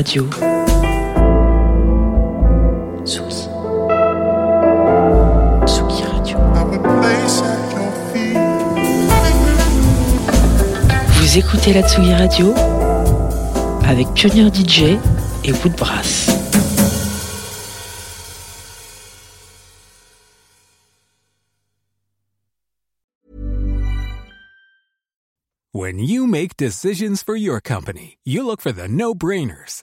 Radio. Tsugi. Tsugi Radio. Vous écoutez la Tsugi Radio avec Pionnier DJ et Woodbrass. When you make decisions for your company, you look for the no-brainers.